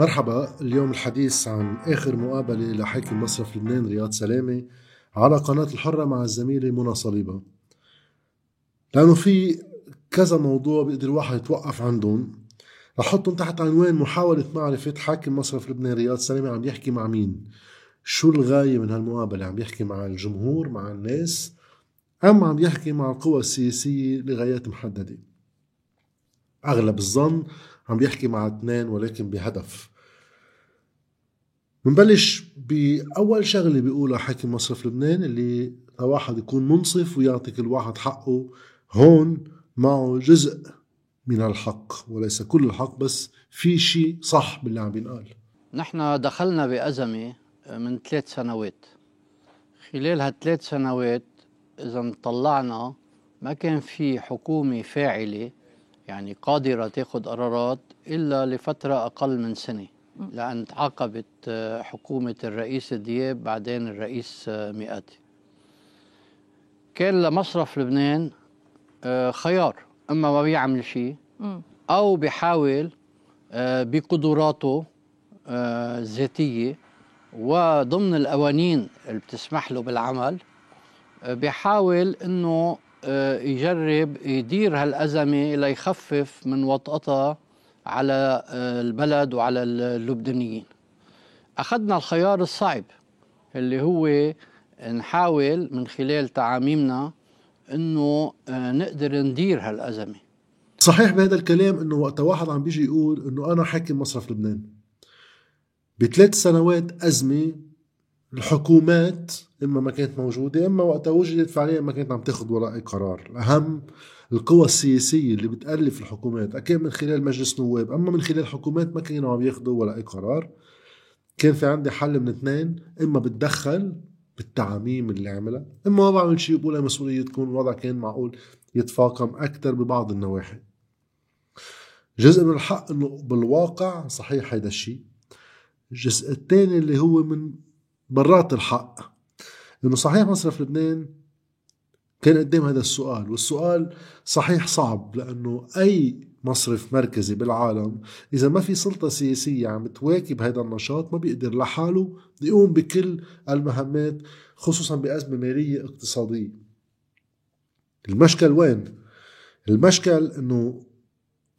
مرحبا اليوم الحديث عن آخر مقابلة لحاكم مصرف لبنان رياض سلامة على قناة الحرة مع الزميلة منى صليبة. لأنه في كذا موضوع بيقدر الواحد يتوقف عندهم. رح احطهم تحت عنوان محاولة معرفة حاكم مصرف لبنان رياض سلامة عم يحكي مع مين؟ شو الغاية من هالمقابلة؟ عم يحكي مع الجمهور مع الناس أم عم يحكي مع القوى السياسية لغايات محددة؟ أغلب الظن عم بيحكي مع اثنين ولكن بهدف. بنبلش بأول شغلة بيقولها حاكم مصرف لبنان اللي واحد يكون منصف ويعطي كل واحد حقه. هون معه جزء من الحق وليس كل الحق بس في شيء صح باللي عم بينقال. نحن دخلنا بأزمة من ثلاث سنوات. خلال هالثلاث سنوات إذا طلعنا ما كان في حكومة فاعلة يعني قادرة تاخذ قرارات إلا لفترة أقل من سنة لأن تعاقبت آه، حكومة الرئيس دياب بعدين الرئيس آه، مئاتي. كان لمصرف لبنان آه، خيار إما ما بيعمل شيء أو بيحاول بقدراته الذاتية. وضمن القوانين اللي بتسمح له بالعمل بيحاول إنه يجرب يدير هالأزمة ليخفف من وطأتها على آه، البلد وعلى اللبنانيين. أخذنا الخيار الصعب اللي هو نحاول من خلال تعاميمنا إنه آه، نقدر ندير هالأزمة. صحيح بهذا الكلام إنه وقت واحد عم بيجي يقول إنه أنا حاكم مصرف لبنان. بثلاث سنوات أزمة الحكومات إما ما كانت موجودة إما وقتها وجدت فعليا ما كانت عم تاخذ ولا أي قرار. اهم القوى السياسية اللي بتألف الحكومات أكيد من خلال مجلس نواب أما من خلال الحكومات ما كانوا عم ياخذوا ولا أي قرار. كان في عندي حل من اثنين إما بتدخل بالتعاميم اللي عملها إما ما بعمل شيء بقولها مسؤوليتكم الوضع كان معقول يتفاقم أكثر ببعض النواحي. جزء من الحق إنه بالواقع صحيح هيدا الشيء. الجزء الثاني اللي هو من برات الحق. انه صحيح مصرف لبنان كان قدام هذا السؤال والسؤال صحيح صعب لأنه أي مصرف مركزي بالعالم إذا ما في سلطة سياسية عم تواكب هذا النشاط ما بيقدر لحاله يقوم بكل المهمات خصوصا بأزمة مالية اقتصادية. المشكل وين؟ المشكل إنه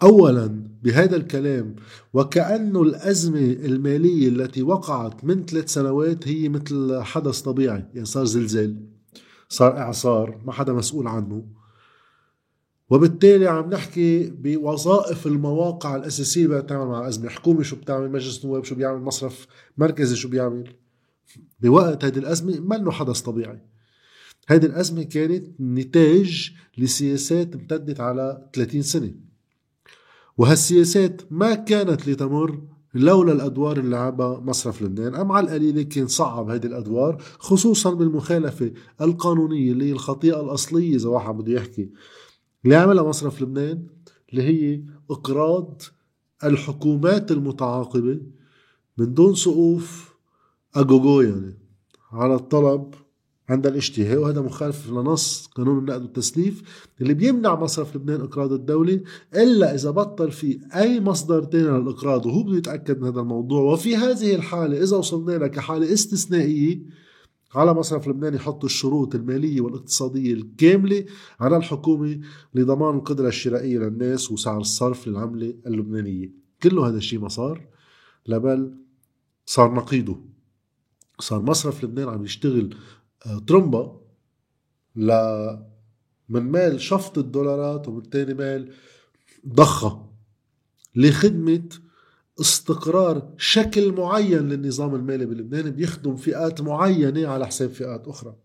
اولا بهذا الكلام وكانه الأزمة المالية التي وقعت من ثلاث سنوات هي مثل حدث طبيعي يعني صار زلزال صار إعصار ما حدا مسؤول عنه وبالتالي عم نحكي بوظائف المواقع الأساسية اللي بتعمل مع الأزمة، حكومة شو بتعمل، مجلس نواب شو بيعمل، مصرف مركزي شو بيعمل. بوقت هذه الأزمة ما انه حدث طبيعي. هذه الأزمة كانت نتاج لسياسات امتدت على 30 سنة. وهالسياسات ما كانت لتمر لولا الأدوار اللي لعبها مصرف لبنان أم على القليله كان صعب هذه الأدوار خصوصا بالمخالفة القانونية اللي هي الخطيئة الأصلية إذا واحد بده يحكي. اللي عملها مصرف لبنان اللي هي إقراض الحكومات المتعاقبة من دون سقوف أجوجو يعني على الطلب عند الاشتهاء وهذا مخالف لنص قانون النقد والتسليف اللي بيمنع مصرف لبنان إقراض الدولة إلا إذا بطل في أي مصدر تاني للاقراض وهو بده يتأكد من هذا الموضوع. وفي هذه الحالة إذا وصلنا لها كحالة استثنائية على مصرف لبنان يحط الشروط المالية والاقتصادية الكاملة على الحكومة لضمان القدرة الشرائية للناس وسعر الصرف للعملة اللبنانية. كله هذا الشيء ما صار؟ لبل صار نقيضه. صار مصرف لبنان عم يشتغل ترومبا ل من مال شفط الدولارات ومن تاني مال ضخها لخدمة استقرار شكل معين للنظام المالي بلبنان بيخدم فئات معينة على حساب فئات أخرى.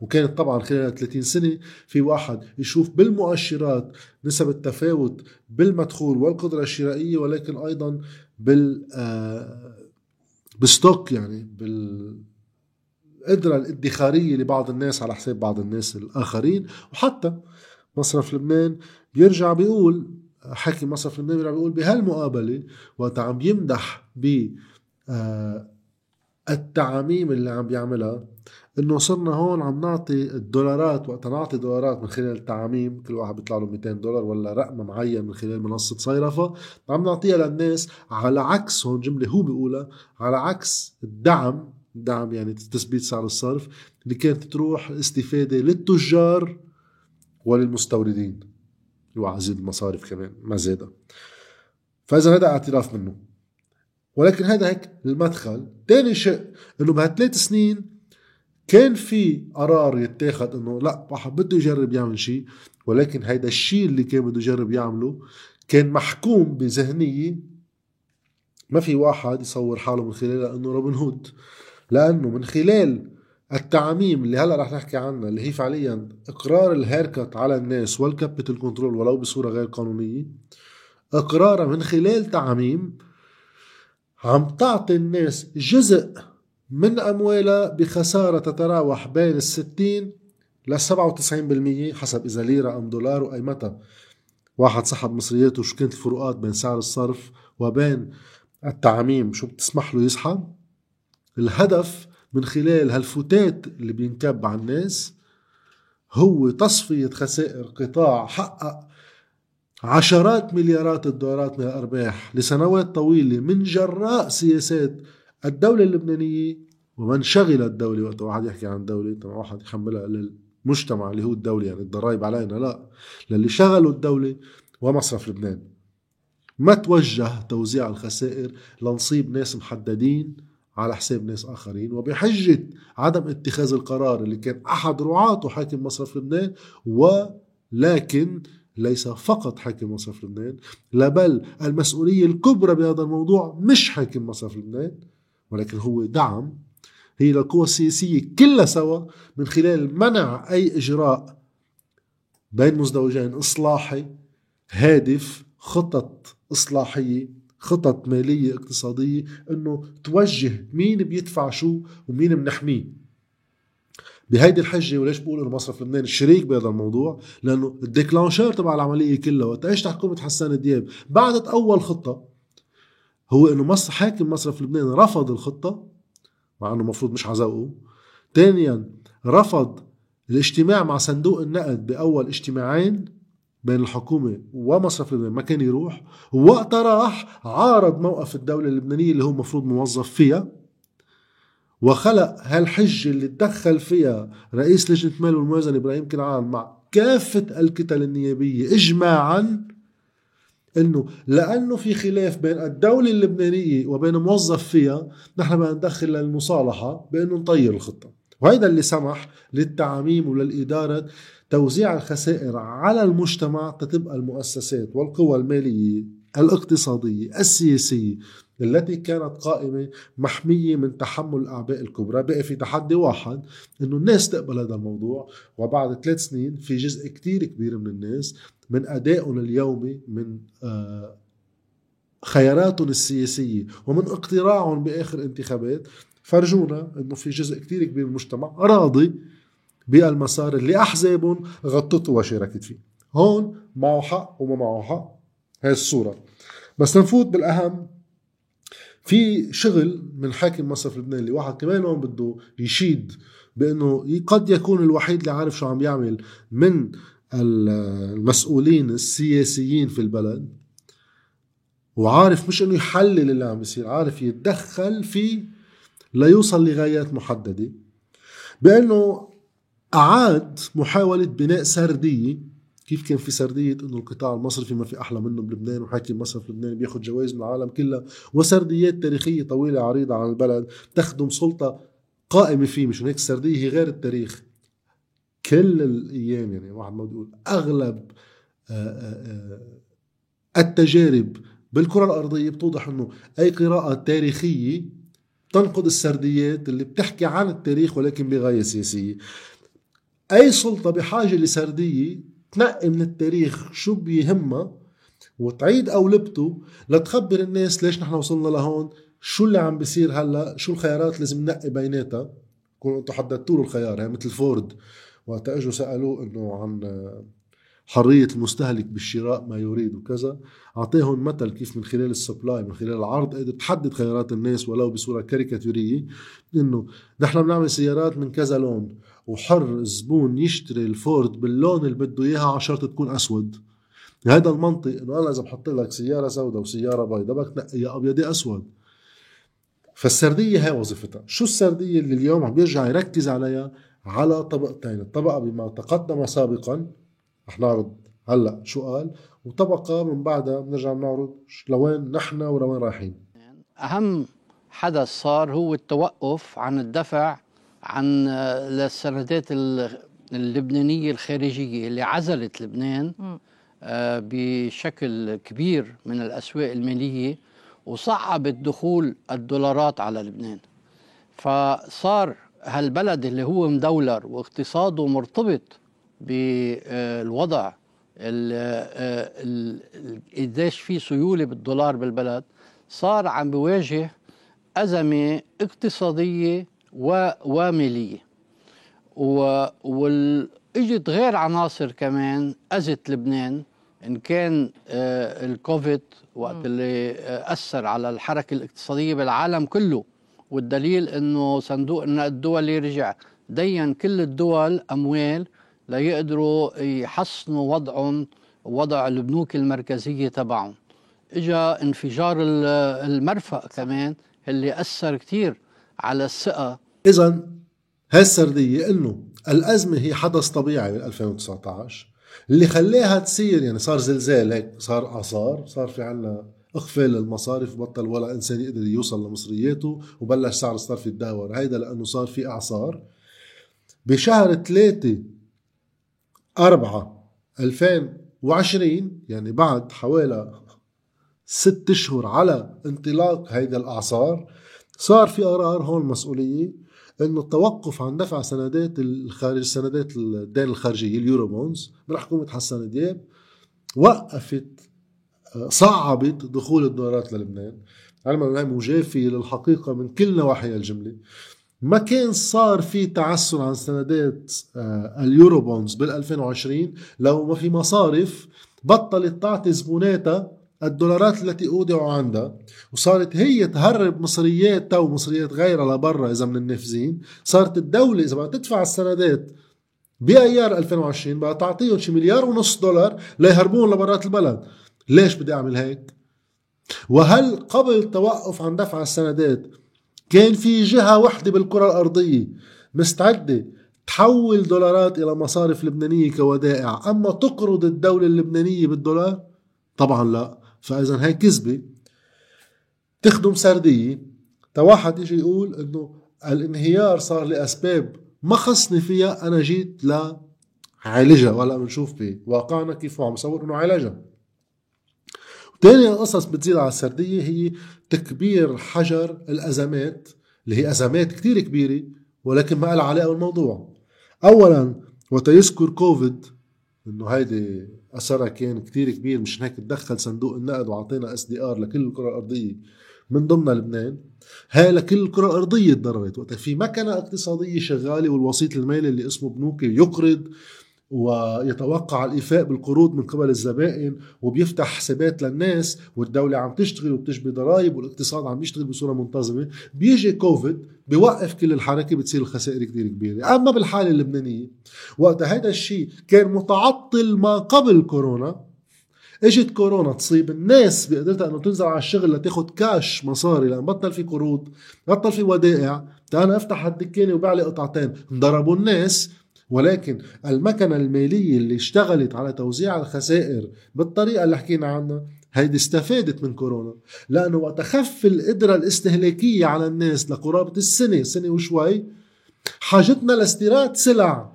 وكانت طبعا خلال 30 سنة في واحد يشوف بالمؤشرات نسب التفاوت بالمدخول والقدرة الشرائية ولكن أيضا بال آه، بستوك يعني بال القدرة الادخارية لبعض الناس على حساب بعض الناس الآخرين. وحتى مصرف لبنان بيرجع بيقول حكي مصرف لبنان بيرجع بيقول بهالمقابلة وقت عم يمدح ب آه، التعاميم اللي عم بيعملها إنه صرنا هون عم نعطي الدولارات وقت نعطي دولارات من خلال التعاميم كل واحد بيطلع له 200 دولار ولا رقم معين من خلال منصة صيرفه عم نعطيها للناس على عكس هون جملة هو بيقولها على عكس الدعم الدعم يعني تثبيت سعر الصرف اللي كانت تروح الاستفاده للتجار وللمستوردين. وعزيز المصارف كمان ما زاد فإذا هذا اعتراف منه. ولكن هذا هيك المدخل ثاني شيء إنه بهالثلاث سنين كان في قرار يتاخد إنه لا واحد بده يجرب يعمل شيء ولكن هيدا الشيء اللي كان بده يجرب يعمله كان محكوم بذهنية. ما في واحد يصور حاله من خلالها إنه روبن هود. لأنه من خلال التعميم اللي هلأ رح نحكي عنها اللي هي فعليا إقرار ال haircut على الناس وال capital control ولو بصورة غير قانونية اقرارها من خلال تعميم عم تعطي الناس جزء من أموالها بخسارة تتراوح بين الستين ل 97% حسب إذا ليرة أم دولار وأيمتى واحد سحب مصرياته شو كانت الفروقات بين سعر الصرف وبين التعميم شو بتسمح له يسحب الهدف من خلال هالفتات اللي بينكب على الناس هو تصفية خسائر قطاع حقق عشرات مليارات الدولارات من الأرباح لسنوات طويلة من جراء سياسات الدولة اللبنانية ومن شغل الدولة. وقت واحد يحكي عن الدولة طبعا واحد يحملها للمجتمع اللي هو الدولة يعني الضرائب علينا. لا للي شغلوا الدولة ومصرف لبنان. ما توجه توزيع الخسائر لنصيب ناس محددين على حساب ناس آخرين. وبحجة عدم اتخاذ القرار اللي كان أحد رعاته حاكم مصرف لبنان ولكن ليس فقط حاكم مصرف لبنان لا بل المسؤولية الكبرى بهذا الموضوع مش حاكم مصرف لبنان ولكن هو دعم. هي للقوى السياسية كلها سوا من خلال منع أي إجراء بين مزدوجين إصلاحي هادف خطط إصلاحية خطط مالية اقتصادية إنه توجه مين بيدفع شو ومين بنحميه بهيدي الحجة وليش بقول إنه مصرف لبنان شريك بهذا الموضوع؟ لأنه الديكلانشر تبع العملية كلها وقت إيش حكومة حسان دياب بعدت أول خطة هو إنه مصر حاكم مصرف لبنان رفض الخطة مع إنه المفروض مش عزوقه ثانيا رفض الاجتماع مع صندوق النقد بأول اجتماعين بين الحكومة ومصرف لبنان ما كان يروح وقتها راح عارض موقف الدولة اللبنانية اللي هو المفروض موظف فيها وخلق هالحجة اللي تدخل فيها رئيس لجنة مال والموازنة إبراهيم كنعان مع كافة الكتل النيابية إجماعا إنه لأنه في خلاف بين الدولة اللبنانية وبين موظف فيها نحن بدنا ندخل للمصالحة بإنه نطير الخطة. وهذا اللي سمح للتعاميم وللإدارة توزيع الخسائر على المجتمع تتبقى المؤسسات والقوى المالية الاقتصادية السياسية التي كانت قائمة محمية من تحمل الأعباء الكبرى. بقى في تحدي واحد أنه الناس تقبل هذا الموضوع وبعد ثلاث سنين في جزء كتير كبير من الناس من أدائهم اليومي من آه، خياراتهم السياسية ومن اقتراعهم بآخر انتخابات فرجونا أنه في جزء كتير كبير من المجتمع راضي بالمسار اللي أحزابهم غطته وشاركت فيه. هون معه حق وما معه حق هاي الصورة. بس نفوت بالأهم في شغل من حاكم مصرف لبنان اللي واحد كمان هون بده يشيد بأنه قد يكون الوحيد اللي عارف شو عم يعمل من المسؤولين السياسيين في البلد وعارف مش إنه يحلل اللي عم بيصير عارف يتدخل فيه ليوصل لغايات محددة. بأنه أعاد محاولة بناء سردية. كيف كان في سردية؟ إنه القطاع المصرفي ما في أحلى منه بلبنان وحاكم مصرف لبنان بياخذ جوائز من العالم كلها. وسرديات تاريخية طويلة عريضة عن البلد تخدم سلطة قائمة فيه مش هيك السردية هي غير التاريخ. كل الأيام يعني واحد ما بيقول أغلب آه، آه، آه، التجارب بالكرة الأرضية بتوضح أنه أي قراءة تاريخية تنقد السرديات اللي بتحكي عن التاريخ ولكن بغاية سياسية. أي سلطة بحاجة لسردية تنقي من التاريخ شو بيهمها وتعيد أولبته لتخبر الناس ليش نحن وصلنا لهون شو اللي عم بيصير هلأ شو الخيارات لازم ننقي بيناتها. كونوا أنتم حددتوا له الخيار هي مثل فورد. وقت إجوا سألوه إنه عن حرية المستهلك بالشراء ما يريد وكذا. أعطيهم مثل كيف من خلال ال supply من خلال العرض. قدر تحدد خيارات الناس ولو بصورة كاريكاتورية إنه نحن بنعمل سيارات من كذا لون وحر الزبون يشتري الفورد باللون اللي بده إياها على شرط تكون أسود. هذا المنطق إنه أنا إذا بحط لك سيارة سوداء وسيارة بيضاء بدك تنقي يا أبيض يا أسود. فالسردية هي وظيفتها. شو السردية اللي اليوم عم بيرجع يركز عليها؟ على طبقتين. الطبقة بما تقدم سابقا رح نعرض هلأ شو قال وطبقة من بعدها بنرجع بنعرض لوين نحن ولوين رايحين. أهم حدث صار هو التوقف عن الدفع عن السندات اللبنانية الخارجية اللي عزلت لبنان آه، بشكل كبير من الأسواق المالية وصعبت دخول الدولارات على لبنان. فصار هالبلد اللي هو مدولر واقتصاده مرتبط بالوضع قديش في سيولة بالدولار بالبلد صار عم بواجه أزمة اقتصادية ومالية. واجت غير عناصر كمان أذت لبنان إن كان آه، الكوفيد وقت اللي آه، أثر على الحركة الاقتصادية بالعالم كله. والدليل إنه صندوق النقد الدولي رجع دين كل الدول أموال ليقدروا يحسنوا وضعهم وضع البنوك المركزية تبعهم. إجا انفجار المرفأ كمان اللي أثر كثير على الثقة. اذا هالسرديه إنه الأزمة هي حدث طبيعي بال 2019 اللي خلاها تصير يعني صار زلزال هيك صار اعصار صار في عنا اخفل المصارف بطل ولا إنسان يقدر يوصل لمصرياته وبلش سعر الصرف يتداور هيدا لأنه صار في إعصار. بشهر 3 4 2020 يعني بعد حوالي ست أشهر على انطلاق هيدا الاعصار صار في قرار هون مسؤولية إنه التوقف عن دفع سندات الخارج سندات الدين الخارجية ال Eurobonds من حكومة حسن دياب وقفت صعبت دخول الدولارات للبنان. علما انها مجافيه للحقيقة من كل نواحي الجملة. ما كان صار في تعثر عن سندات آه، ال Eurobonds بال 2020 لو ما في مصارف بطلت تعطي زبوناتها الدولارات التي أودعوا عندها وصارت هي تهرب مصرياتها ومصريات غيرها لبرا إذا من النافذين صارت الدولة إذا بدها تدفع السندات بأيار 2020 بقى تعطيهم شي مليار ونص دولار ليهربون لبرات البلد. ليش بدي أعمل هيك؟ وهل قبل توقف عن دفع السندات كان في جهة وحدة بالكرة الأرضية مستعدة تحول دولارات إلى مصارف لبنانية كودائع. أما تقرض الدولة اللبنانية بالدولار؟ طبعا لا. فإذا هي كذبة تخدم سردية. تواحد يجي يقول إنه الانهيار صار لأسباب ما خصني فيها أنا جيت لعالجها ولا بنشوف بواقعنا كيف عم يصور إنه عالجها تاني قصص بتزيد على السردية هي تكبير حجم الأزمات اللي هي أزمات كتير كبيرة ولكن ما لها علاقة بالموضوع. أولا وقت يذكر كوفيد إنه هيدي أثرها كان كتير كبير مش هيك تدخل صندوق النقد وعطينا SDR لكل الكرة الأرضية من ضمنها لبنان. هاي لكل الكرة الأرضية تضررت وقت في مكنة اقتصادية شغالة والوسيط المالي اللي اسمه بنوك يقرض. ويتوقع الإيفاء بالقروض من قبل الزبائن وبيفتح حسابات للناس والدولة عم تشتغل وبتجبي ضرائب والاقتصاد عم يشتغل بصورة منتظمة. بيجي كوفيد بيوقف كل الحركة بتصير الخسائر كتير كبيرة. أما بالحالة اللبنانية وقت هذا الشيء كان متعطل ما قبل كورونا إجت كورونا تصيب الناس بقدرتها إنه تنزل على الشغل لتاخد كاش مصاري لأن بطل في قروض بطل في ودائع. أنا أفتح الدكانه وبيع لي قطعتين. انضربوا الناس ولكن المكنة المالية اللي اشتغلت على توزيع الخسائر بالطريقة اللي حكينا عنها هيدي استفادت من كورونا. لأنه وقت خف القدرة الاستهلاكية على الناس لقرابة السنة سنة وشوي حاجتنا لاستيراد سلع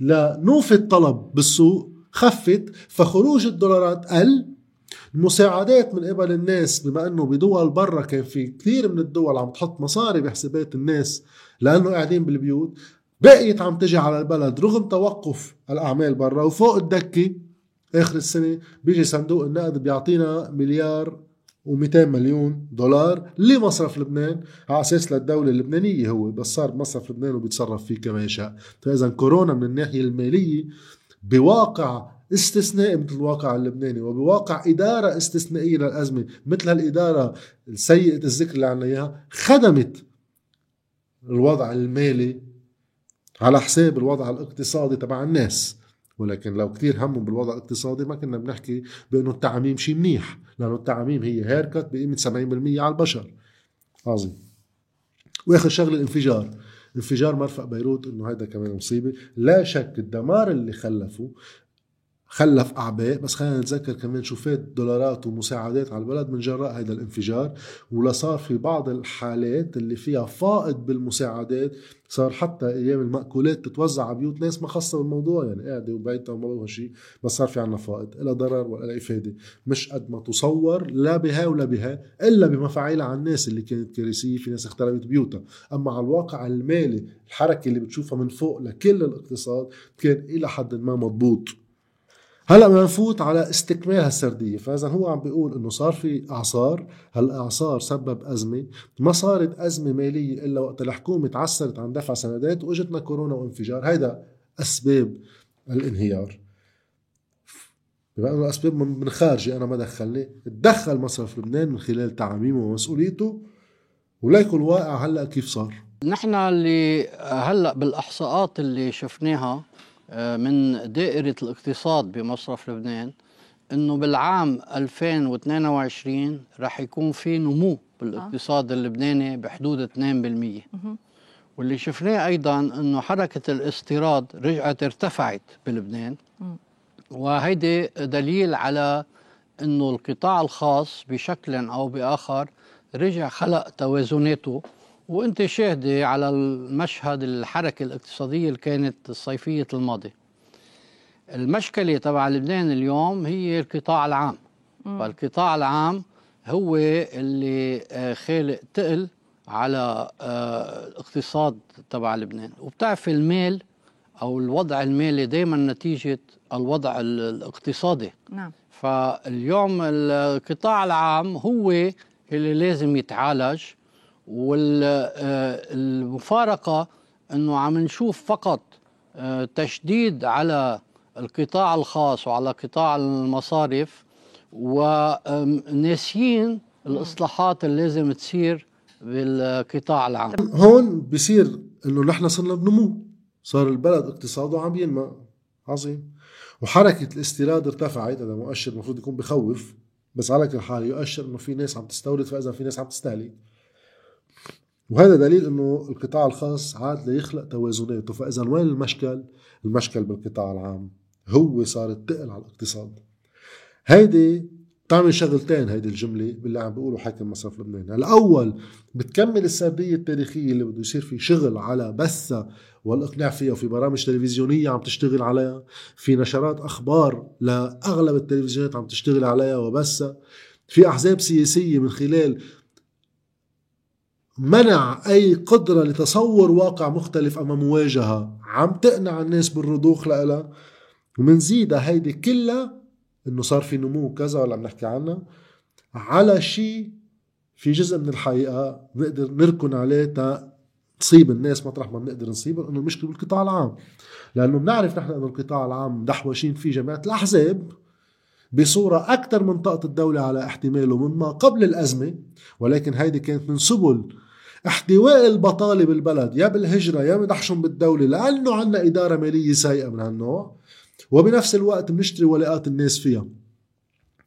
لنوفي الطلب بالسوق خفت فخروج الدولارات قل. المساعدات من قبل الناس بما إنه بدول برا كان في كثير من الدول عم تحط مصاري بحسابات الناس لأنه قاعدين بالبيوت. بقيت عم تجي على البلد رغم توقف الأعمال برا وفوق الدكة آخر السنة بيجي صندوق النقد بيعطينا مليار و200 مليون دولار لمصرف لبنان على أساس للدولة اللبنانية هو بس صار بمصرف لبنان وبيتصرف فيه كما يشاء. فاذا كورونا من الناحية المالية بواقع استثنائي مثل الواقع اللبناني وبواقع إدارة استثنائية للأزمة مثل هالإدارة السيئة الذكر اللي عنا إياها خدمت الوضع المالي على حساب الوضع الاقتصادي تبع الناس. ولكن لو كثير همهم بالوضع الاقتصادي ما كنا بنحكي بأنه التعميم شيء منيح لأنه التعميم هي هيركت بقيمة 70% على البشر. عظيم. وآخر شغلة الانفجار. انفجار مرفأ بيروت إنه هيدا كمان مصيبة. لا شك الدمار اللي خلفه خلف أعباء بس خلينا نتذكر كمان شو فات دولارات ومساعدات على البلد من جراء هذا الانفجار. ولا صار في بعض الحالات اللي فيها فائض بالمساعدات صار حتى أيام المأكولات تتوزع على بيوت ناس ما خاصة بالموضوع يعني قاعدة وبيتها وما بها شيء بس صار في عنا فائض لا ضرر ولا إفادة. مش قد ما تصور لا بها ولا بها إلا بمفاعيلها على الناس اللي كانت كارثية في ناس اختربت بيوتها. أما على الواقع المالي الحركة اللي بتشوفها من فوق لكل الاقتصاد كان إلى حد ما مضبوط. هلا بدنا نفوت على استكمال هالسردية فإذا هو عم بيقول إنه صار في أعصار هالأعصار سبب أزمة ما صارت أزمة مالية إلا وقت الحكومة تعسرت عن دفع سندات واجتنا كورونا وانفجار. هيدا أسباب الانهيار. بما إنه أسباب من خارجي أنا ما دخلني تدخل مصرف لبنان من خلال تعاميمه ومسؤوليته وليكن الواقع هلأ كيف صار؟ نحن اللي هلأ بالأحصاءات اللي شفناها من دائرة الاقتصاد بمصرف لبنان إنه بالعام 2022 رح يكون في نمو بالاقتصاد اللبناني بحدود 2% واللي شفناه أيضا إنه حركة الاستيراد رجعت ارتفعت بلبنان. وهيدي دليل على إنه القطاع الخاص بشكل أو بآخر رجع خلق توازناته. وانت شاهدة على المشهد الحركة الاقتصادية اللي كانت الصيفية الماضي المشكلة تبع لبنان اليوم هي القطاع العام. م. فالقطاع العام هو اللي آه، خالق تقل على آه، الاقتصاد تبع لبنان. وبتعرف المال أو الوضع المالي دائما نتيجة الوضع الاقتصادي. نعم. فاليوم القطاع العام هو اللي لازم يتعالج. والمفارقة أنه عم نشوف فقط آه، تشديد على القطاع الخاص وعلى قطاع المصارف وناسيين الإصلاحات اللي لازم تصير بالقطاع العام. هون بصير إنه نحن صرنا بنمو. صار البلد اقتصاده عم ينمى. عظيم. وحركة الاستيراد ارتفعت هذا مؤشر المفروض يكون بخوف بس على كل حال يؤشر إنه في ناس عم تستورد فإذا في ناس عم تستهلك. وهذا دليل إنه القطاع الخاص عاد ليخلق توازناته. فإذا وين المشكل؟ المشكل بالقطاع العام. هو صار التقل على الاقتصاد. هيدي بتعمل شغلتين هيدي الجملة باللي عم بيقولوا حاكم مصرف لبنان. الأول بتكمل السردية التاريخية اللي بده يصير في شغل على بثها والإقناع فيها وفي برامج تلفزيونية عم تشتغل عليها. في نشرات أخبار لأغلب التلفزيونات عم تشتغل عليها وبثها في أحزاب سياسية من خلال منع أي قدرة لتصور واقع مختلف أمام مواجهة. عم تقنع الناس بالرضوخ لها ومنزيدها هيدي كلها إنه صار في نمو كذا ولا عم نحكي عنها. على شيء في جزء من الحقيقة بنقدر نركن عليه تا تصيب الناس مطرح ما بنقدر نصيبها انه المشكلة بالقطاع العام. لأنه بنعرف نحن إنه القطاع العام دحوشين فيه جماعة الأحزاب بصورة أكثر من طاقة الدولة على احتماله مما قبل الأزمة. ولكن هيدي كانت من سبل احتواء البطالة بالبلد يا بالهجرة يا مدحشهم بالدولة لأنه عنا إدارة مالية سيئة من هالنوع وبنفس الوقت بنشتري ولاءات الناس فيها.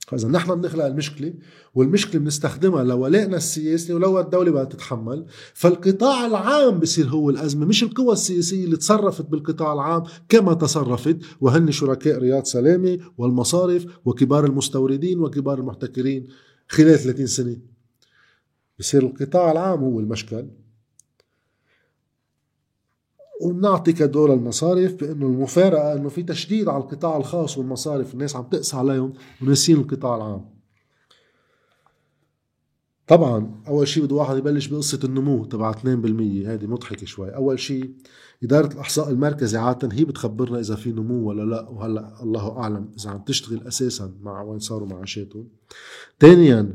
فإذا نحن بنخلق المشكلة والمشكلة بنستخدمها لولائنا السياسي ولو الدولة بدها تتحمل فالقطاع العام بصير هو الأزمة مش القوى السياسية اللي تصرفت بالقطاع العام كما تصرفت وهن شركاء رياض سلامة والمصارف وكبار المستوردين وكبار المحتكرين خلال 30 سنة. بصير القطاع العام هو المشكل. وبنعطي كدور المصارف بأنه المفارقة أنه في تشديد على القطاع الخاص والمصارف الناس عم تقسى عليهم وناسين القطاع العام. طبعا أول شيء بده واحد يبلش بقصة النمو تبع 2% هذه مضحكة شوي. أول شيء إدارة الأحصاء المركزي عادة هي بتخبرنا إذا في نمو ولا لا وهلأ الله أعلم إذا عم تشتغل أساسا مع وين صاروا معاشاتهم ثانيا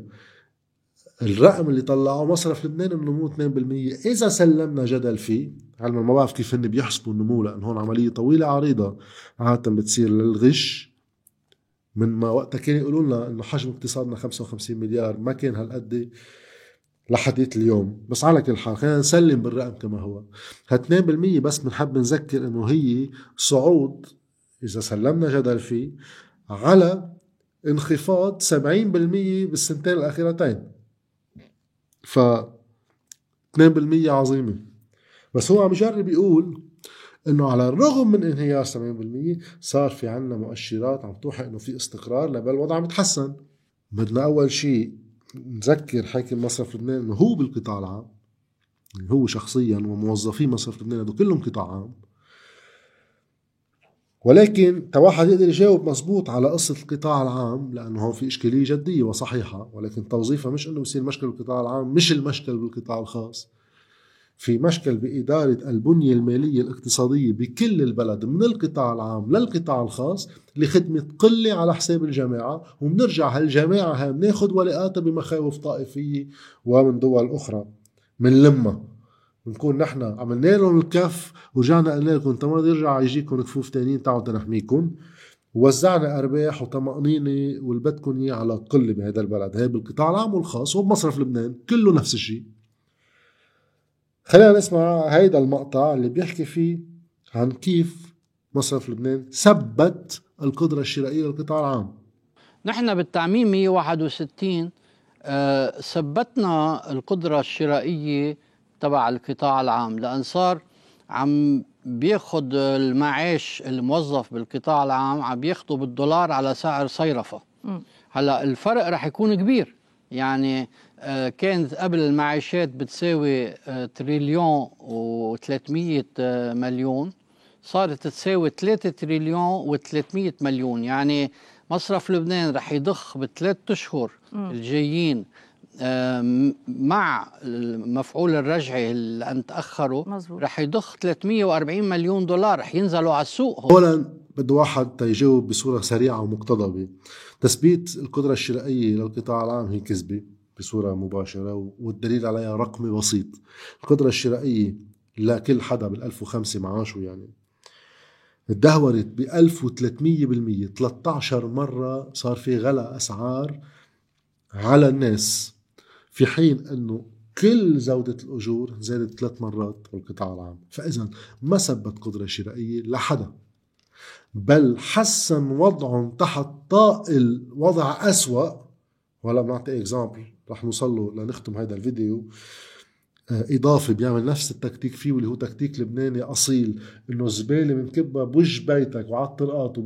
الرقم اللي طلعوه مصرف لبنان النمو 2% إذا سلمنا جدل فيه علما ما بعرف كيف هن بيحسبوا النمو لأنه هون عملية طويلة عريضة. عادة بتصير للغش. من ما وقتها كانوا يقولوا لنا إنه حجم اقتصادنا 55 مليار ما كان هالقد لحديت اليوم. بس على كل حال خلينا نسلم بالرقم كما هو. ها 2% بس بنحب نذكر إنه هي صعود إذا سلمنا جدل فيه على انخفاض 70% بالسنتين الأخيرتين. ف 2% عظيمة. بس هو عم يجرب يقول إنه على الرغم من انهيار 70% صار في عنا مؤشرات عم توحي إنه في استقرار لبل الوضع عم يتحسن بدنا أول شيء نذكر حاكم مصرف لبنان إنه هو بالقطاع العام هو شخصيا وموظفي مصرف لبنان هذول كلهم قطاع عام. ولكن تواحد يقدر يجاوب مزبوط على قصة القطاع العام لأنه هون في إشكالية جدية وصحيحة ولكن توظيفها مش أنه يصير مشكل بالقطاع العام مش المشكل بالقطاع الخاص. في مشكل بإدارة البنية المالية الاقتصادية بكل البلد من القطاع العام للقطاع الخاص لخدمة قلة على حساب الجماعة وبنرجع هالجماعة هاي بناخد ولاءاتها بمخاوف طائفية ومن دول أخرى من لما بنكون نحن عملنا لهم الكف ورجعنا قلنا لكم تمام يرجع يجيكم كفوف تانيين تعالوا تنحميكم. ووزعنا أرباح وطمأنينة واللي بدكم إياه على قله بهذا البلد. هي بالقطاع العام والخاص وبمصرف لبنان كله نفس الشيء. خلينا نسمع هيدا المقطع اللي بيحكي فيه عن كيف مصرف لبنان ثبت القدرة الشرائية للقطاع العام. نحن بالتعميم 161 آه، ثبتنا القدرة الشرائية تبع القطاع العام لأن صار عم بياخد المعاش الموظف بالقطاع العام عم بياخده بالدولار على سعر صيرفة. هلأ الفرق رح يكون كبير. يعني آه، كانت قبل المعاشات بتساوي آه، تريليون و300 آه، مليون صارت تساوي 3 تريليون و300 مليون. يعني مصرف لبنان رح يضخ بثلاث أشهر الجايين. مع مفعول الرجعي اللي ان تاخروا رح يضخ 340 مليون دولار رح ينزلوا على السوق اولا بده واحد تيجاوب بصورة سريعة ومقتضبة. تثبيت القدرة الشرائية للقطاع العام هي كذبة بصورة مباشرة والدليل عليها رقمي بسيط. القدرة الشرائية لكل حدا بال 1005 معاشه يعني. تدهورت ب 1300% 13 مرة صار في غلاء أسعار على الناس. في حين أنه كل زودة الأجور زادت ثلاث مرات بالقطاع العام. فإذا ما ثبت قدرة شرائية لحدا بل حسن وضعهم تحت طائل وضع أسوأ. ولا بنعطي example رح نوصل له لنختم هذا الفيديو. آه، اضافي بيعمل نفس التكتيك فيه واللي هو تكتيك لبناني أصيل إنه الزباله بنكبها بوجه بيتك وعلى الطرقات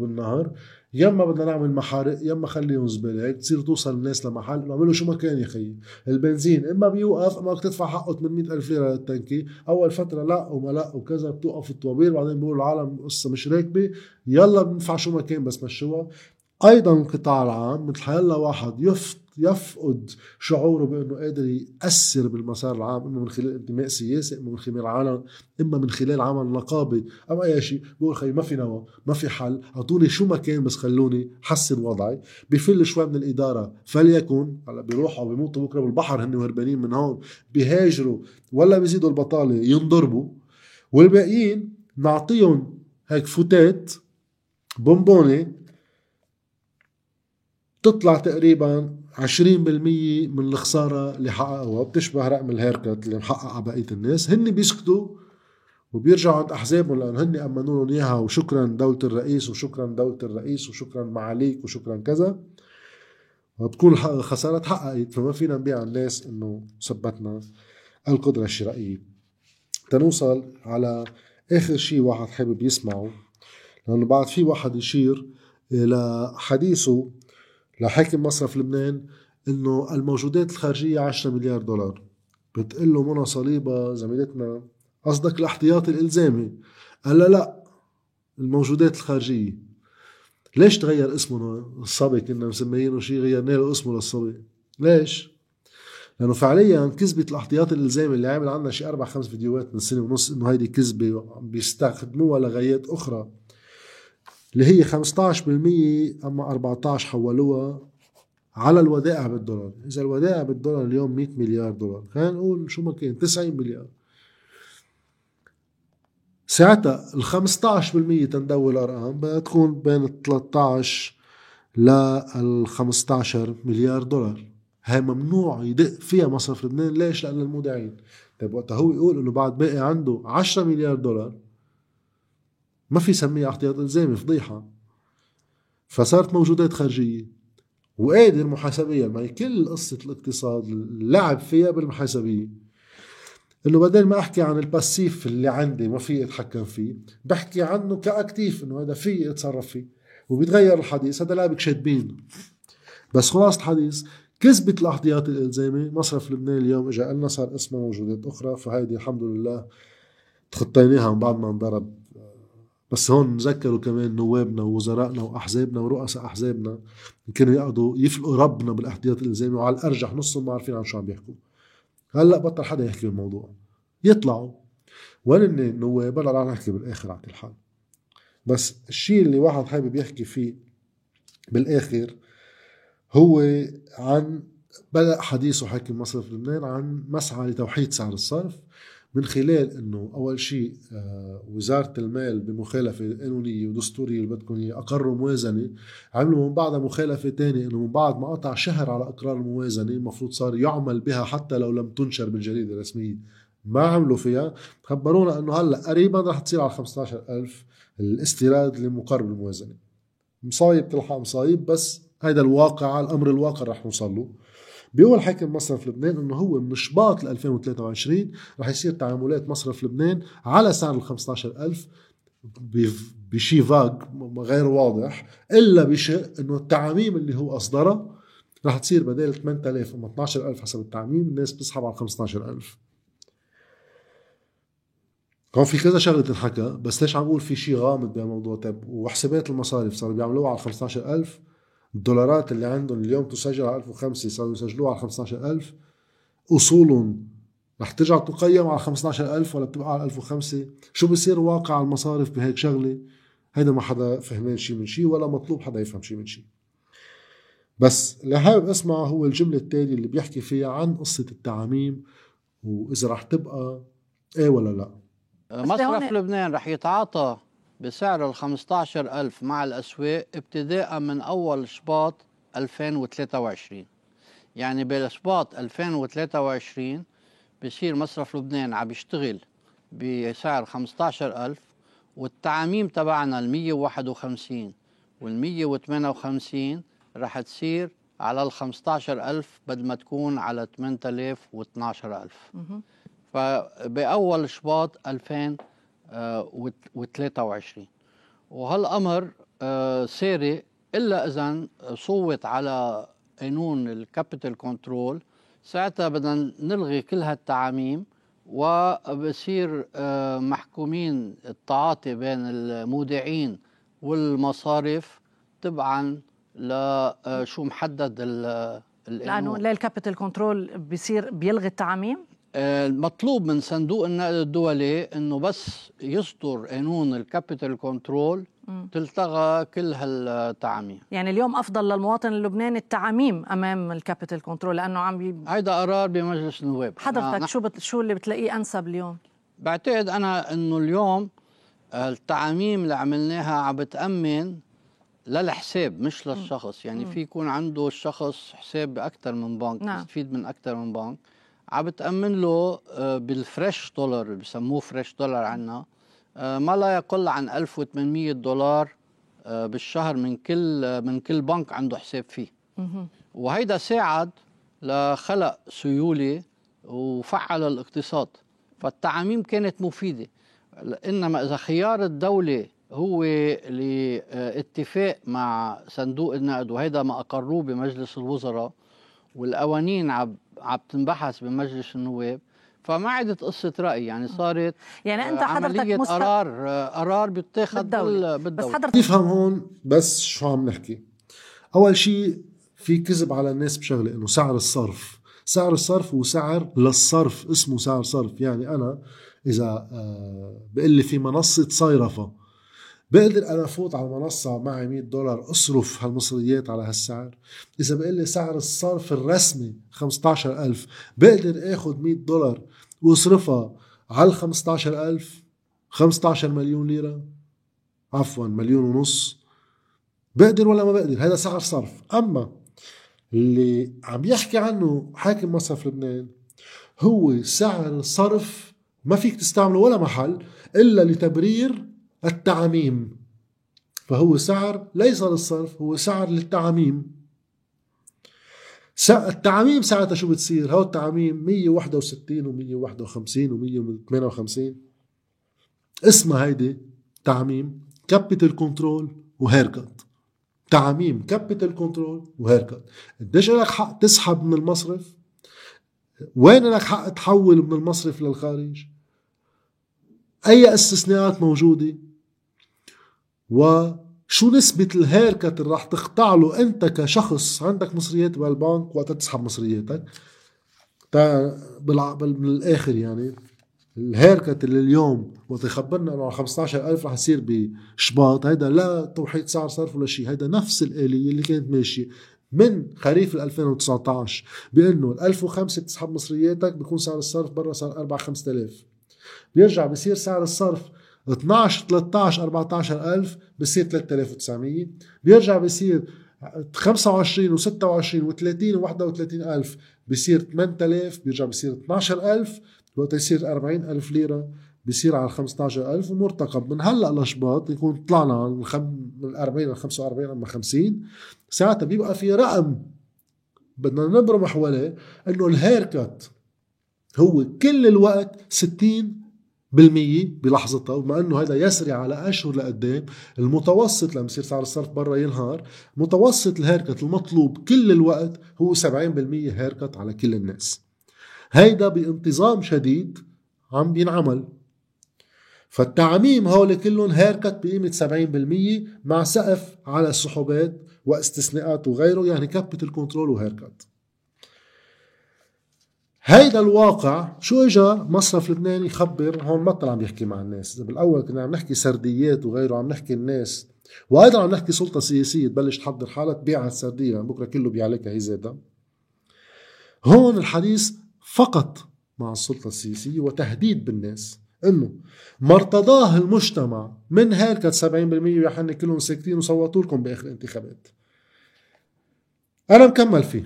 وبالنهار يما بدنا نعمل محارق يما خليهم زبالة هيك تصير توصل الناس لمحل اعملوا شو ما كان يا خيي البنزين إما بيوقف إما بدك تدفع حقه 800 ألف ليرة للتنكي. أول فترة لا وما لا وكذا بتوقف الطوابير بعدين بيقولوا العالم قصة مش راكبة. يلا بندفع شو ما كان بس مشوها أيضا القطاع العام مثل حيلا واحد يفت يفقد شعوره بأنه قادر يأثر بالمسار العام إما من خلال انتماء سياسي إما من خلال عمل إما من خلال عمل نقابي أو أي شيء. بقول خي ما في نوى ما في حل. أعطوني شو ما كان بس خلوني حسن وضعي. بفل شوي من الإدارة. فليكن هلأ بيروحوا بيموتوا بكرة بالبحر هن وهربانين من هون. بيهاجروا. ولا بيزيدوا البطالة ينضربوا. والباقيين نعطيهم هيك فتات بونبوني تطلع تقريبا 20% من الخسارة اللي حققوها بتشبه رقم ال haircut اللي محقق على بقية الناس. هن بيسكتوا وبيرجعوا عند أحزابهم لأنه هن أمنوا لهم إياها وشكرا دولة الرئيس وشكرا دولة الرئيس وشكرا معاليك وشكرا كذا. وبتكون الخسارة تحققت. فما فينا نبيع الناس إنه ثبتنا القدرة الشرائية. تنوصل على آخر شيء واحد حابب يسمعه لأنه بعد في واحد يشير إلى حديثه لحاكم مصرف لبنان إنه الموجودات الخارجية 10 مليار دولار. بتقول له منى صليبة زميلتنا قصدك الاحتياطي الإلزامي. قال لا لا الموجودات الخارجية. ليش تغير اسمه الصبي؟ كنا مسميينه شيء غيرنا له اسمه للصبي. ليش؟ لأنه فعليا كذبة الاحتياطي الإلزامي اللي عامل عنا شي أربع خمس فيديوهات من سنة ونص إنه هيدي كذبة بيستخدموها لغايات أخرى. اللي هي 15% أما 14 حولوها على الودائع بالدولار. إذا الودائع بالدولار اليوم 100 مليار دولار. خلينا نقول شو ما كان 90 مليار. ساعتها ال 15% تندوي الأرقام بدها تكون بين ال 13 لل 15 مليار دولار. هاي ممنوع يدق فيها مصرف لبنان. ليش؟ لأن المودعين. طيب وقتها هو يقول إنه بعد باقي عنده 10 مليار دولار ما في يسميها احتياط الزامي فضيحة. فصارت موجودات خارجية. وقادر محاسبيا معي كل قصة الاقتصاد اللعب فيها بالمحاسبية. إنه بدل ما أحكي عن الباسيف اللي عندي ما في أتحكم فيه بحكي عنه كأكتيف إنه هذا في أتصرف فيه. وبيتغير الحديث هذا لعبك شادبين. بس خلاص الحديث كسبت الاحتياطي الإلزامي. مصرف لبنان اليوم اجى لنا صار اسمه موجودات أخرى. فهيدي الحمد لله تخطيناها من بعد ما انضرب. بس هون نذكروا كمان نوابنا ووزرائنا وأحزابنا ورؤساء أحزابنا كانوا يقعدوا يفلقوا ربنا بالإحتياط الإلزامي وعلى الأرجح نصهم ما عارفين عن شو عم بيحكوا. هلأ بطل حدا يحكي بالموضوع. يطلعوا. وين النواب هلا رح نحكي بالآخر على كل حال. بس الشيء اللي واحد حابب يحكي فيه بالآخر هو عن بدأ حديثه حاكم مصرف لبنان عن مسعى لتوحيد سعر الصرف. من خلال إنه أول شيء آه، وزارة المال بمخالفة قانونية ودستورية اللي بدكم اياه أقروا موازنة. عملوا من بعدها مخالفة ثانية إنه من بعد ما قطع شهر على إقرار الموازنة المفروض صار يعمل بها حتى لو لم تنشر بالجريدة الرسمية. ما عملوا فيها. خبرونا إنه هلأ قريبا رح تصير على 15000 الاستيراد اللي مقر بالموازنة. مصايب تلحق مصايب بس هذا الواقع الأمر الواقع رح نوصل له. بيقول حاكم مصرف لبنان إنه هو من شباط 2023 رح يصير تعاملات مصرف لبنان على سعر ال 15000 بشيء فاج غير واضح إلا بشيء إنه التعاميم اللي هو اصدرها رح تصير بدل 8000 و 12000 حسب التعميم الناس بتسحب على 15000 هون في كذا شغلة تنحكى بس ليش عم بقول في شيء غامض بهالموضوع؟ طيب وحسابات المصارف صاروا بيعملوها على 15000 الدولارات اللي عندهم اليوم تسجل على 1005 صاروا يسجلوها على 15000 أصولهم رح ترجع تقيم على 15000 ولا بتبقى على 1005 شو بصير واقع المصارف بهيك شغلة؟ هيدا ما حدا فهمان شيء من شيء ولا مطلوب حدا يفهم شيء من شيء بس اللي حابب أسمعه هو الجملة التالية اللي بيحكي فيها عن قصة التعاميم وإذا رح تبقى إيه ولا لا. مصرف لبنان رح يتعاطى. بسعر ال 15000 مع الأسواق ابتداء من أول شباط 2023 يعني بالشباط 2023 بصير مصرف لبنان عم يشتغل بسعر 15000 والتعاميم تبعنا ال 151 وال 158 رح تصير على ال 15000 بدل ما تكون على 8000 و 12000 فبأول شباط 2000 و23 وهالأمر آه، ساري إلا اذا صوت على قانون ال capital control ساعتها بدنا نلغي كل هالتعاميم وبصير آه، محكومين التعاطي بين المودعين والمصارف تبعا لشو آه، محدد لأنه لل capital control بيصير بيلغي التعاميم؟ المطلوب من صندوق النقد الدولي إنه بس يصدر قانون ال capital control تلتغى كل هالتعاميم يعني اليوم أفضل للمواطن اللبناني التعاميم أمام ال capital control لأنه عم بي... هيدا قرار بمجلس النواب. حضرتك شو بت... شو اللي بتلاقيه أنسب اليوم؟ بعتقد أنا إنه اليوم التعاميم اللي عملناها عم بتأمن للحساب مش للشخص. يعني في يكون عنده الشخص حساب باكثر من بنك نعم. يستفيد من أكثر من بنك. عم بتأمن له آه، بالفريش دولار بسموه فريش دولار عنا. آه، ما لا يقل عن 1800 دولار آه، بالشهر من كل من كل بنك عنده حساب فيه. وهيدا ساعد لخلق سيولة وفعل الاقتصاد. فالتعاميم كانت مفيدة إنما إذا خيار الدولة هو لاتفاق مع صندوق النقد وهيدا ما أقروه بمجلس الوزراء والقوانين عم عم تنبحث بمجلس النواب فما عادت قصة رأي يعني صارت يعني أنت حضرتك عملية مست... قرار قرار بيتاخذ بالدولة. بالدولة. بس حضرتك تفهم هون بس شو عم نحكي. أول شيء في كذب على الناس بشغلة إنه سعر الصرف. سعر الصرف هو سعر للصرف اسمه سعر صرف. يعني أنا إذا آه، بقول لي في منصة صيرفة بقدر أنا أفوت على المنصه معي 100 دولار أصرف هالمصريات على هالسعر؟ إذا بقول لي سعر الصرف الرسمي 15000 بقدر اخذ 100 دولار وأصرفها على ال 15000 15 مليون ليرة؟ عفوا مليون ونص. بقدر ولا ما بقدر؟ هذا سعر صرف. أما اللي عم يحكي عنه حاكم مصرف لبنان هو سعر صرف ما فيك تستعمله ولا محل إلا لتبرير التعميم. فهو سعر ليس للصرف هو سعر للتعميم. التعميم ساعتها شو بتصير؟ هو التعميم 161 و151 و158 اسمها هيدي تعميم capital control و haircut تعميم capital control و haircut قديش لك حق تسحب من المصرف؟ وين لك حق تحول من المصرف للخارج؟ أي استثناءات موجودة؟ وشو نسبة ال haircut اللي راح تخضع له أنت كشخص؟ عندك مصريات بالبنك وقت تسحب مصرياتك. بالآخر يعني. الهيركت اللي اليوم وقت يخبرنا إنه 15000 رح يصير بشباط هيدا لا توحيد سعر صرف ولا شيء هيدا نفس الآلية اللي كانت ماشية من خريف 2019 بأنه ال 1005 بتسحب مصرياتك بيكون سعر الصرف برا صار 4 5000 بيرجع بصير سعر الصرف 12 13 14000 بصير 3900 بيرجع بصير 25 و26 و30 و31000 بصير 8000 بيرجع بصير 12000 وقت يصير 40000 ليرة بصير على 15000 ومرتقب. من هلأ لشباط يكون طلعنا عن من 40 ل 45 أما 50 ساعتها بيبقى في رقم بدنا نبرم حواليه إنه الهيركت هو كل الوقت 60 بالمية بلحظتها وبما إنه هذا يسري على أشهر لقدام المتوسط لما يصير سعر الصرف برا ينهار متوسط ال haircut المطلوب كل الوقت هو 70% haircut على كل الناس. هيدا بانتظام شديد عم بينعمل. فالتعميم هول كلهم haircut بقيمة 70% مع سقف على السحوبات واستثناءات وغيره يعني capital control و haircut. هيدا الواقع شو اجى مصرف لبنان يخبر؟ هون بطل عم يحكي مع الناس. بالأول كنا عم نحكي سرديات وغيره عم نحكي الناس. وأيضا عم نحكي سلطة سياسية تبلش تحضر حالها تبيع السردية. يعني بكرة كله بيعليك هي زاده هون الحديث فقط مع السلطة السياسية وتهديد بالناس. إنه ما ارتضاه المجتمع من هيركت 70% يا حني كلهم ساكتين وصوتوا لكم بآخر الانتخابات أنا مكمل فيه.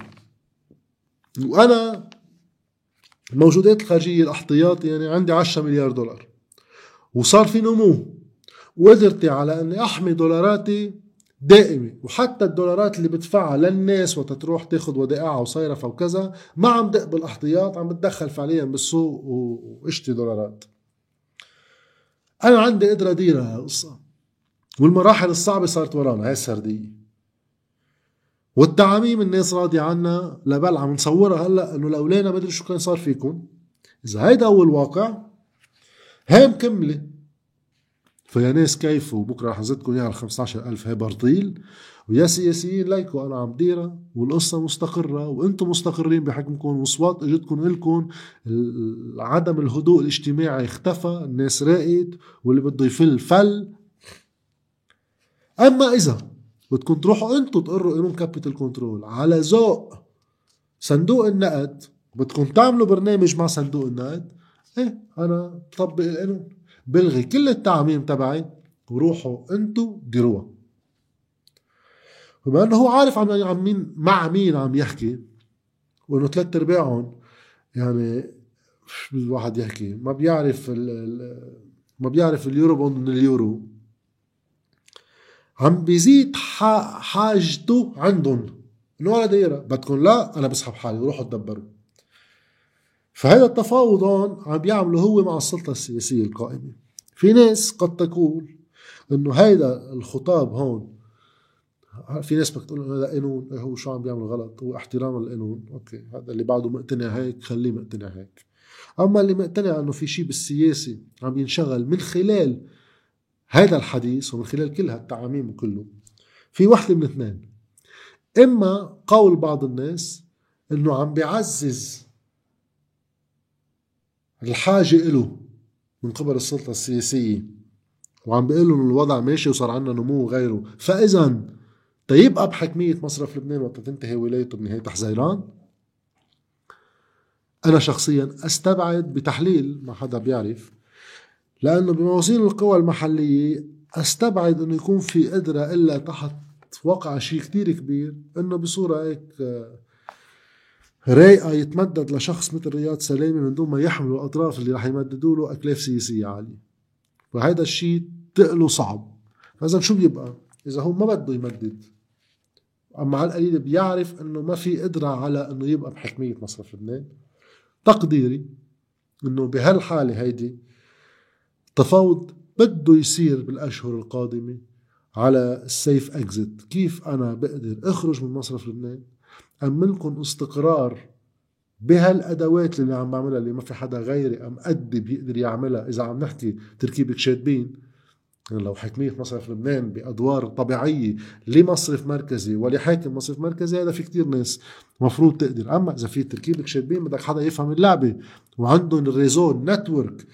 وأنا الموجودات الخارجية الاحتياطي يعني عندي 10 مليار دولار. وصار في نمو. وقدرتي على إني أحمي دولاراتي دائمة. وحتى الدولارات اللي بدفعها للناس وتتروح تاخذ ودائعها وصيرفها وكذا ما عم دق بالأحتياط عم بتدخل فعليا بالسوق واشتري دولارات. أنا عندي قدرة اديرها القصة. والمراحل الصعبة صارت ورانا هاي السردية. والتعاميم الناس راضية عنا لبل عم نصورها هلا إنه لولانا ما أدري شو كان صار فيكم. إذا هيدا هو الواقع هي مكملة فيا ناس كيفوا؟ بكرة رح نزيدكم إياها على 15000 هي برطيل ويا سياسيين ليكوا أنا عم ديرها والقصة مستقرة وإنتم مستقرين بحكمكم واصوات إجتكم إلكم. عدم الهدوء الاجتماعي اختفى. الناس راقت واللي بده يفل فل. أما إذا بدكم تروحوا أنتم تقروا قانون capital control على ذوق صندوق النقد. بدكم تعملوا برنامج مع صندوق النقد. إيه أنا بطبق القانون. بلغي كل التعميم تبعي وروحوا أنتم ديروها بما إنه هو عارف عم مين مع مين عم يحكي وإنه ثلاث ارباعهم يعني الواحد يحكي. ما بيعرف ما بيعرف اليورو بوند من اليورو. عم بيزيد حاجته عندهم. إنه ولا دايرة. بدكم لا أنا بسحب حالي روحوا تدبروا. فهذا التفاوض هون عم بيعمله هو مع السلطة السياسية القائمة. في ناس قد تقول إنه هيدا الخطاب هون في ناس بتقول هذا قانون. إيه هو شو عم بيعمل غلط؟ هو احترام القانون. أوكي هذا اللي بعده مقتنع هيك خليه مقتنع هيك. أما اللي مقتنع إنه في شيء بالسياسة عم ينشغل من خلال هذا الحديث ومن خلال كل هالتعاميم وكله في وحده من اثنين. إما قول بعض الناس إنه عم بيعزز الحاجة له من قبل السلطة السياسية وعم بيقول لهم الوضع ماشي وصار عندنا نمو وغيره. فإذا تيبقى بحكميه مصرف لبنان وقت تنتهي ولايته بنهاية حزيران؟ أنا شخصيا أستبعد بتحليل ما حدا بيعرف. لأنه بموازين القوى المحلية أستبعد انه يكون في قدرة إلا تحت وقع شيء كتير كبير إنه بصورة هيك آه، رايقة يتمدد لشخص مثل رياض سلامه من دون ما يحملوا الأطراف اللي رح يمددوا له اكلاف سياسية عالية. فهذا الشيء تقله صعب. فإذا شو بيبقى؟ إذا هو ما بده يمدد. أما على القليل بيعرف إنه ما في قدرة على إنه يبقى بحكمية مصرف لبنان. تقديري إنه بهالحالة هيدي تفاوض بده يصير بالأشهر القادمة على السيف اكزيت كيف أنا بقدر أخرج من مصرف لبنان امنكم استقرار بهالأدوات اللي عم بعملها اللي ما في حدا غيري أم قدي بيقدر يعملها؟ إذا عم نحكي تركيبه شاتبين يعني لو حكمية مصرف لبنان بأدوار طبيعية لمصرف مركزي ولحاكم مصرف مركزي هذا في كتير ناس مفروض تقدر. أما إذا في تركيبة شاتبين بدك حدا يفهم اللعبة وعندهم الريزو نتورك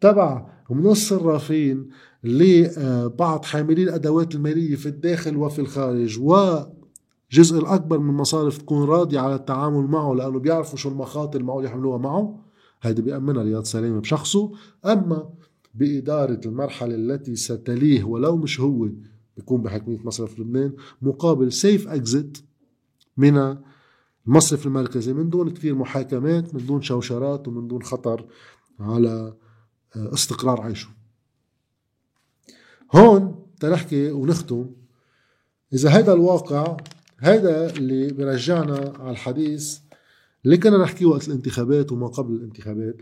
تبع من الصرافين لبعض حاملي الأدوات المالية في الداخل وفي الخارج وجزء الأكبر من المصارف تكون راضية على التعامل معه لأنه بيعرفوا شو المخاطر اللي معه يحملوها معه. هيدي بيأمنها رياض سلامه بشخصه. أما بإدارة المرحلة التي ستليه ولو مش هو بيكون بحكمية مصرف لبنان مقابل سيف أكزيت من المصرف المركزي من دون كثير محاكمات من دون شوشرات ومن دون خطر على استقرار عيشه. هون تنحكي ونختم. إذا هذا الواقع هذا اللي بيرجعنا على الحديث اللي كنا نحكيه وقت الانتخابات وما قبل الانتخابات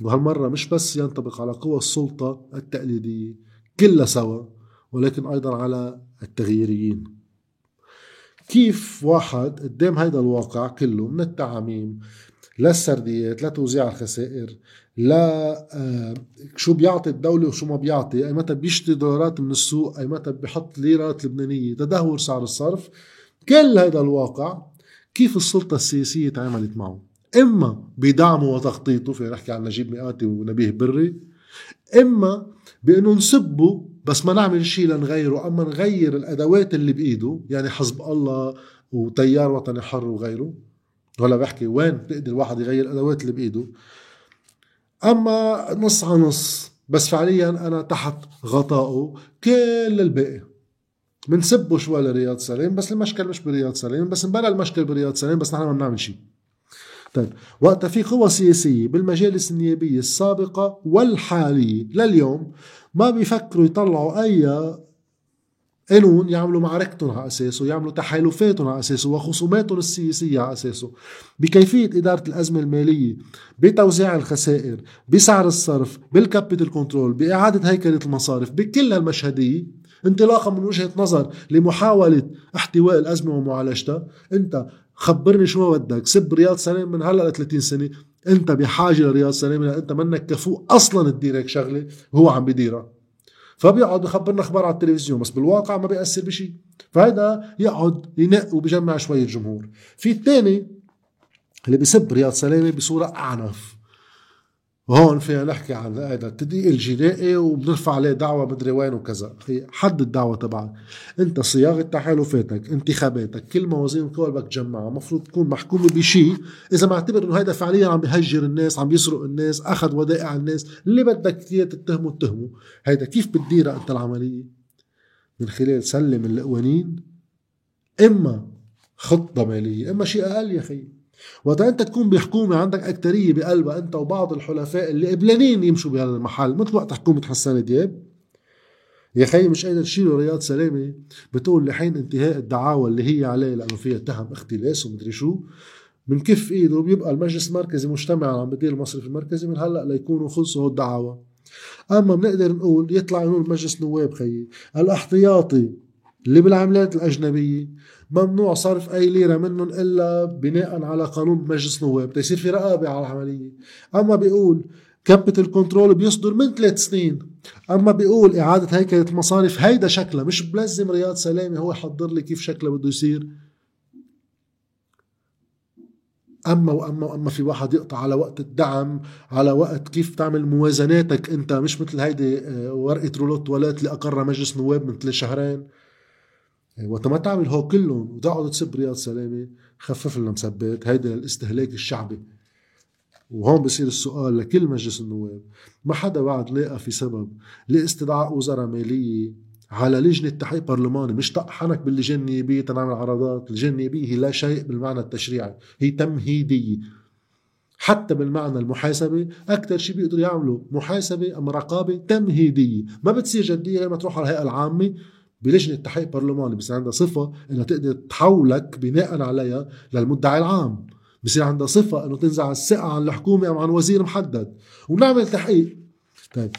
وهالمرة مش بس ينطبق على قوى السلطة التقليدية كلها سوا ولكن أيضا على التغييريين. كيف واحد قدام هذا الواقع كله من التعاميم للسرديات لتوزيع الخسائر لا آه، شو بيعطي الدولة وشو ما بيعطي. أي متى بيشتري دولارات من السوق أي متى بيحط ليرات لبنانية. تدهور سعر الصرف. كل هذا الواقع كيف السلطة السياسية تعاملت معه. إما بدعمه وتخطيطه في نحكي عن نجيب مئاتي ونبيه بري إما بأنه نسبه بس ما نعمل شيء لنغيره أما نغير الأدوات اللي بإيده يعني حزب الله وتيار وطني حر وغيره. ولا بحكي وين بيقدر الواحد يغير الادوات اللي بإيده. أما نص على نص بس فعليا أنا تحت غطائه كل الباقي. بنسبه شوي لرياض سليم بس المشكل مش برياض سليم بس انبنى المشكل برياض سليم بس نحن ما بنعمل شيء. طيب وقتها في قوى سياسية بالمجالس النيابية السابقة والحالية لليوم ما بيفكروا يطلعوا أي قانون يعملوا معركتهم على أساسه يعملوا تحالفاتهم على أساسه وخصوماتهم السياسية على أساسه. بكيفية إدارة الأزمة المالية بتوزيع الخسائر بسعر الصرف بال capital control بإعادة هيكلة المصارف بكل هالمشهدية انطلاقا من وجهة نظر لمحاولة احتواء الأزمة ومعالجتها أنت خبرني شو ما بدك سب رياض سلام من هلأ ل 30 سنة أنت بحاجة لرياض سلام أنت منك كفو أصلا تدير هيك شغلة هو عم بديرها. فبيقعد يخبرنا أخبار على التلفزيون بس بالواقع ما بيأثر بشيء فهذا يقعد ينق وبيجمع شوية جمهور في الثاني اللي بيسب رياض سلامة بصورة أعنف. هون فينا نحكي عن هذا التدقيق الجنائي وبنرفع عليه دعوة مدري وين وكذا. هي حد الدعوة تبعك. انت صياغة تحالفاتك انتخاباتك كل موازين بدك تجمعها المفروض تكون محكومة بشيء إذا معتبر إنه هذا فعليا عم بيهجر الناس عم يسرق الناس أخذ ودائع الناس اللي بدك إياه تتهمه اتهمه. هيدا كيف بتديرها أنت العملية؟ من خلال سلم القوانين إما خطة مالية إما شيء أقل يا خيي وقت انت تكون بحكومة عندك أكترية بقلبها انت وبعض الحلفاء اللي قبلانين يمشوا بهذا المحل مثل وقت حكومة حسان دياب. يا خيي مش قادر تشيله رياض سلامة؟ بتقول لحين انتهاء الدعاوى اللي هي عليه لأنه فيها تهم اختلاس ومدري شو. من كف إيده بيبقى المجلس المركزي مجتمعا عم بدير المصرف المركزي من هلأ ليكونوا خلصوا الدعاوى. أما بنقدر نقول يطلع يقول مجلس نواب خيي الأحتياطي اللي بالعملات الأجنبية. ممنوع صرف أي ليرة منهم إلا بناء على قانون مجلس نواب تيصير في رقابة على العملية. أما بيقول كابيتال كنترول بيصدر من ثلاث سنين. أما بيقول إعادة هيكلة المصارف هيدا شكلها. مش بلزم رياض سلامة هو يحضر لي كيف شكلها بده يصير. أما وأما وأما في واحد يقطع على وقت الدعم على وقت كيف تعمل موازناتك أنت. مش مثل هيدي آه، ورقة رولوت ولات اللي اقرها مجلس نواب من ثلاث شهرين. وقت ما تعمل هو كلهم وتقعد تسب رياض سلامة خفف لنا مسبات. هيدا للاستهلاك الشعبي. وهون بصير السؤال لكل مجلس النواب ما حدا بعد لاقى في سبب لاستدعاء وزراء مالية على لجنة تحقيق برلماني مش طحنك باللجنة النيابية تنعمل عرضات. اللجنة النيابية هي لا شيء بالمعنى التشريعي هي تمهيدية. حتى بالمعنى المحاسبة أكثر شيء بيقدروا يعملوا محاسبة أم رقابة تمهيدية. ما بتصير جدية غير ما تروح على الهيئة العامة بلجنة تحقيق برلماني بصير عندها صفة إنها تقدر تحولك بناء عليها للمدعي العام. بصير عندها صفة إنه تنزع الثقة عن الحكومة أو عن وزير محدد. ونعمل تحقيق. طيب.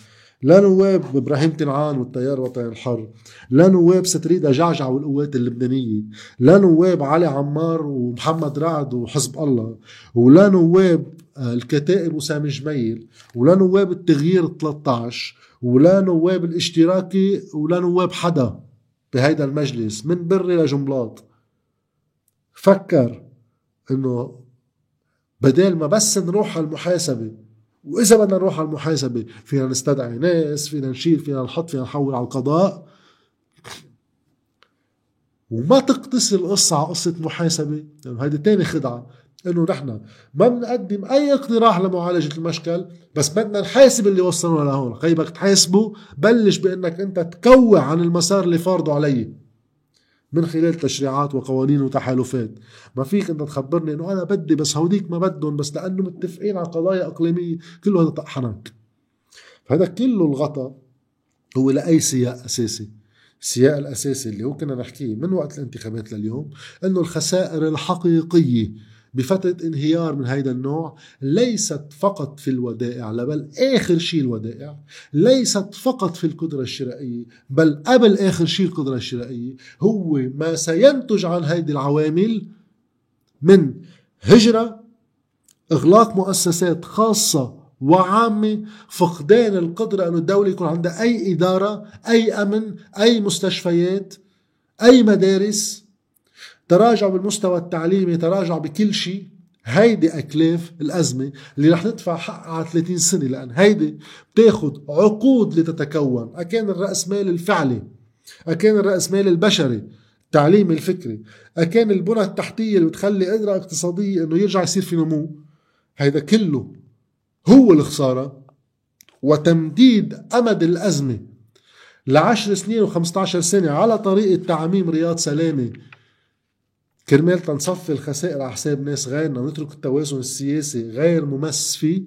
لا نواب إبراهيم تنعان والتيار الوطني الحر. لا نواب ستريدا جعجع والقوات اللبنانية. لا نواب علي عمار ومحمد رعد وحزب الله. ولا نواب آه، الكتائب وسامي جميل. ولا نواب التغيير 13 ولا نواب الاشتراكي. ولا نواب حدا. بهيدا المجلس من بري لجملاط فكر إنه بدل ما بس نروح على المحاسبة وإذا بدنا نروح على المحاسبة فينا نستدعي ناس فينا نشيل فينا نحط فينا نحول على القضاء. وما تقتصر القصة على قصة محاسبة لأنه هيدي تاني خدعة. إنه نحن ما بنقدم أي اقتراح لمعالجة المشكل بس بدنا نحاسب اللي وصلنا لهون. خيبك تحاسبه بلش بإنك أنت تكوع عن المسار اللي فارضه علي من خلال تشريعات وقوانين وتحالفات. ما فيك أنت تخبرني إنه أنا بدي بس هوديك ما بدهم بس لأنه متفقين على قضايا إقليمية كله هذا طحنك فهذا كله الغطاء هو لأي سياق أساسي. السياق الأساسي اللي هو كنا نحكيه من وقت الانتخابات لليوم إنه الخسائر الحقيقية بفترة انهيار من هيدا النوع ليست فقط في الودائع بل آخر شيء الودائع. ليست فقط في القدرة الشرائية بل قبل آخر شيء القدرة الشرائية هو ما سينتج عن هيدي العوامل من هجرة إغلاق مؤسسات خاصة وعامة فقدان القدرة أن الدولة يكون عندها أي إدارة أي أمن أي مستشفيات أي مدارس. تراجع بالمستوى التعليمي تراجع بكل شيء. هيدي أكلاف الأزمة اللي رح ندفع حقها على 30 سنة لأن هيدي بتاخد عقود لتتكون. أكان الرأسمال الفعلي أكان الرأسمال البشري التعليم الفكري أكان البنى التحتية اللي بتخلي قدرة اقتصادية إنه يرجع يصير في نمو. هيدا كله هو الخسارة وتمديد أمد الأزمة لعشر سنين و15 سنة على طريقة تعميم رياض سلامة كرمال تنصفي الخسائر على حساب ناس غيرنا ونترك التوازن السياسي غير ممس فيه.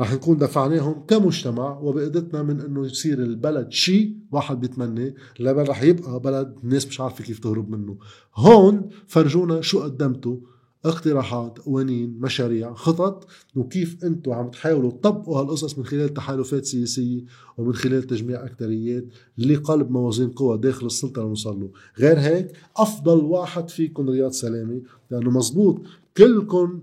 رح نكون دفعناهم كمجتمع وبقدرتنا من إنه يصير البلد شيء واحد بيتمنى لا بل رح يبقى بلد الناس مش عارفة كيف تهرب منه. هون فرجونا شو قدمتوا. اقتراحات قوانين مشاريع خطط وكيف أنتم عم تحاولوا تطبقوا هالقصص من خلال تحالفات سياسية ومن خلال تجميع اكثريات لقلب موازين قوى داخل السلطة لنوصل له. غير هيك أفضل واحد فيكم رياض سلامة لأنه مزبوط كلكم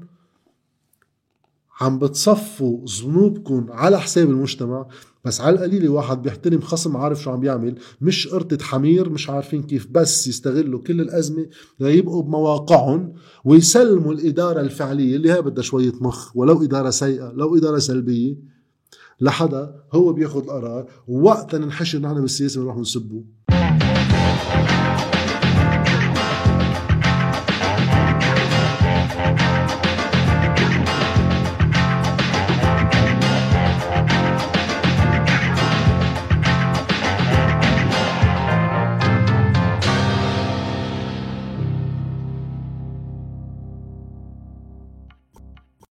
عم بتصفوا ذنوبكم على حساب المجتمع. بس على القليلة واحد بيحترم خصم عارف شو عم بيعمل مش قرطة حمير مش عارفين كيف بس يستغلوا كل الأزمة ليبقوا بمواقعهم ويسلموا الإدارة الفعلية اللي هي بدها شوية مخ ولو إدارة سيئة لو إدارة سلبية لحدا هو بياخد القرار ووقتا ننحشر نحن بالسياسة بنروح نسبه.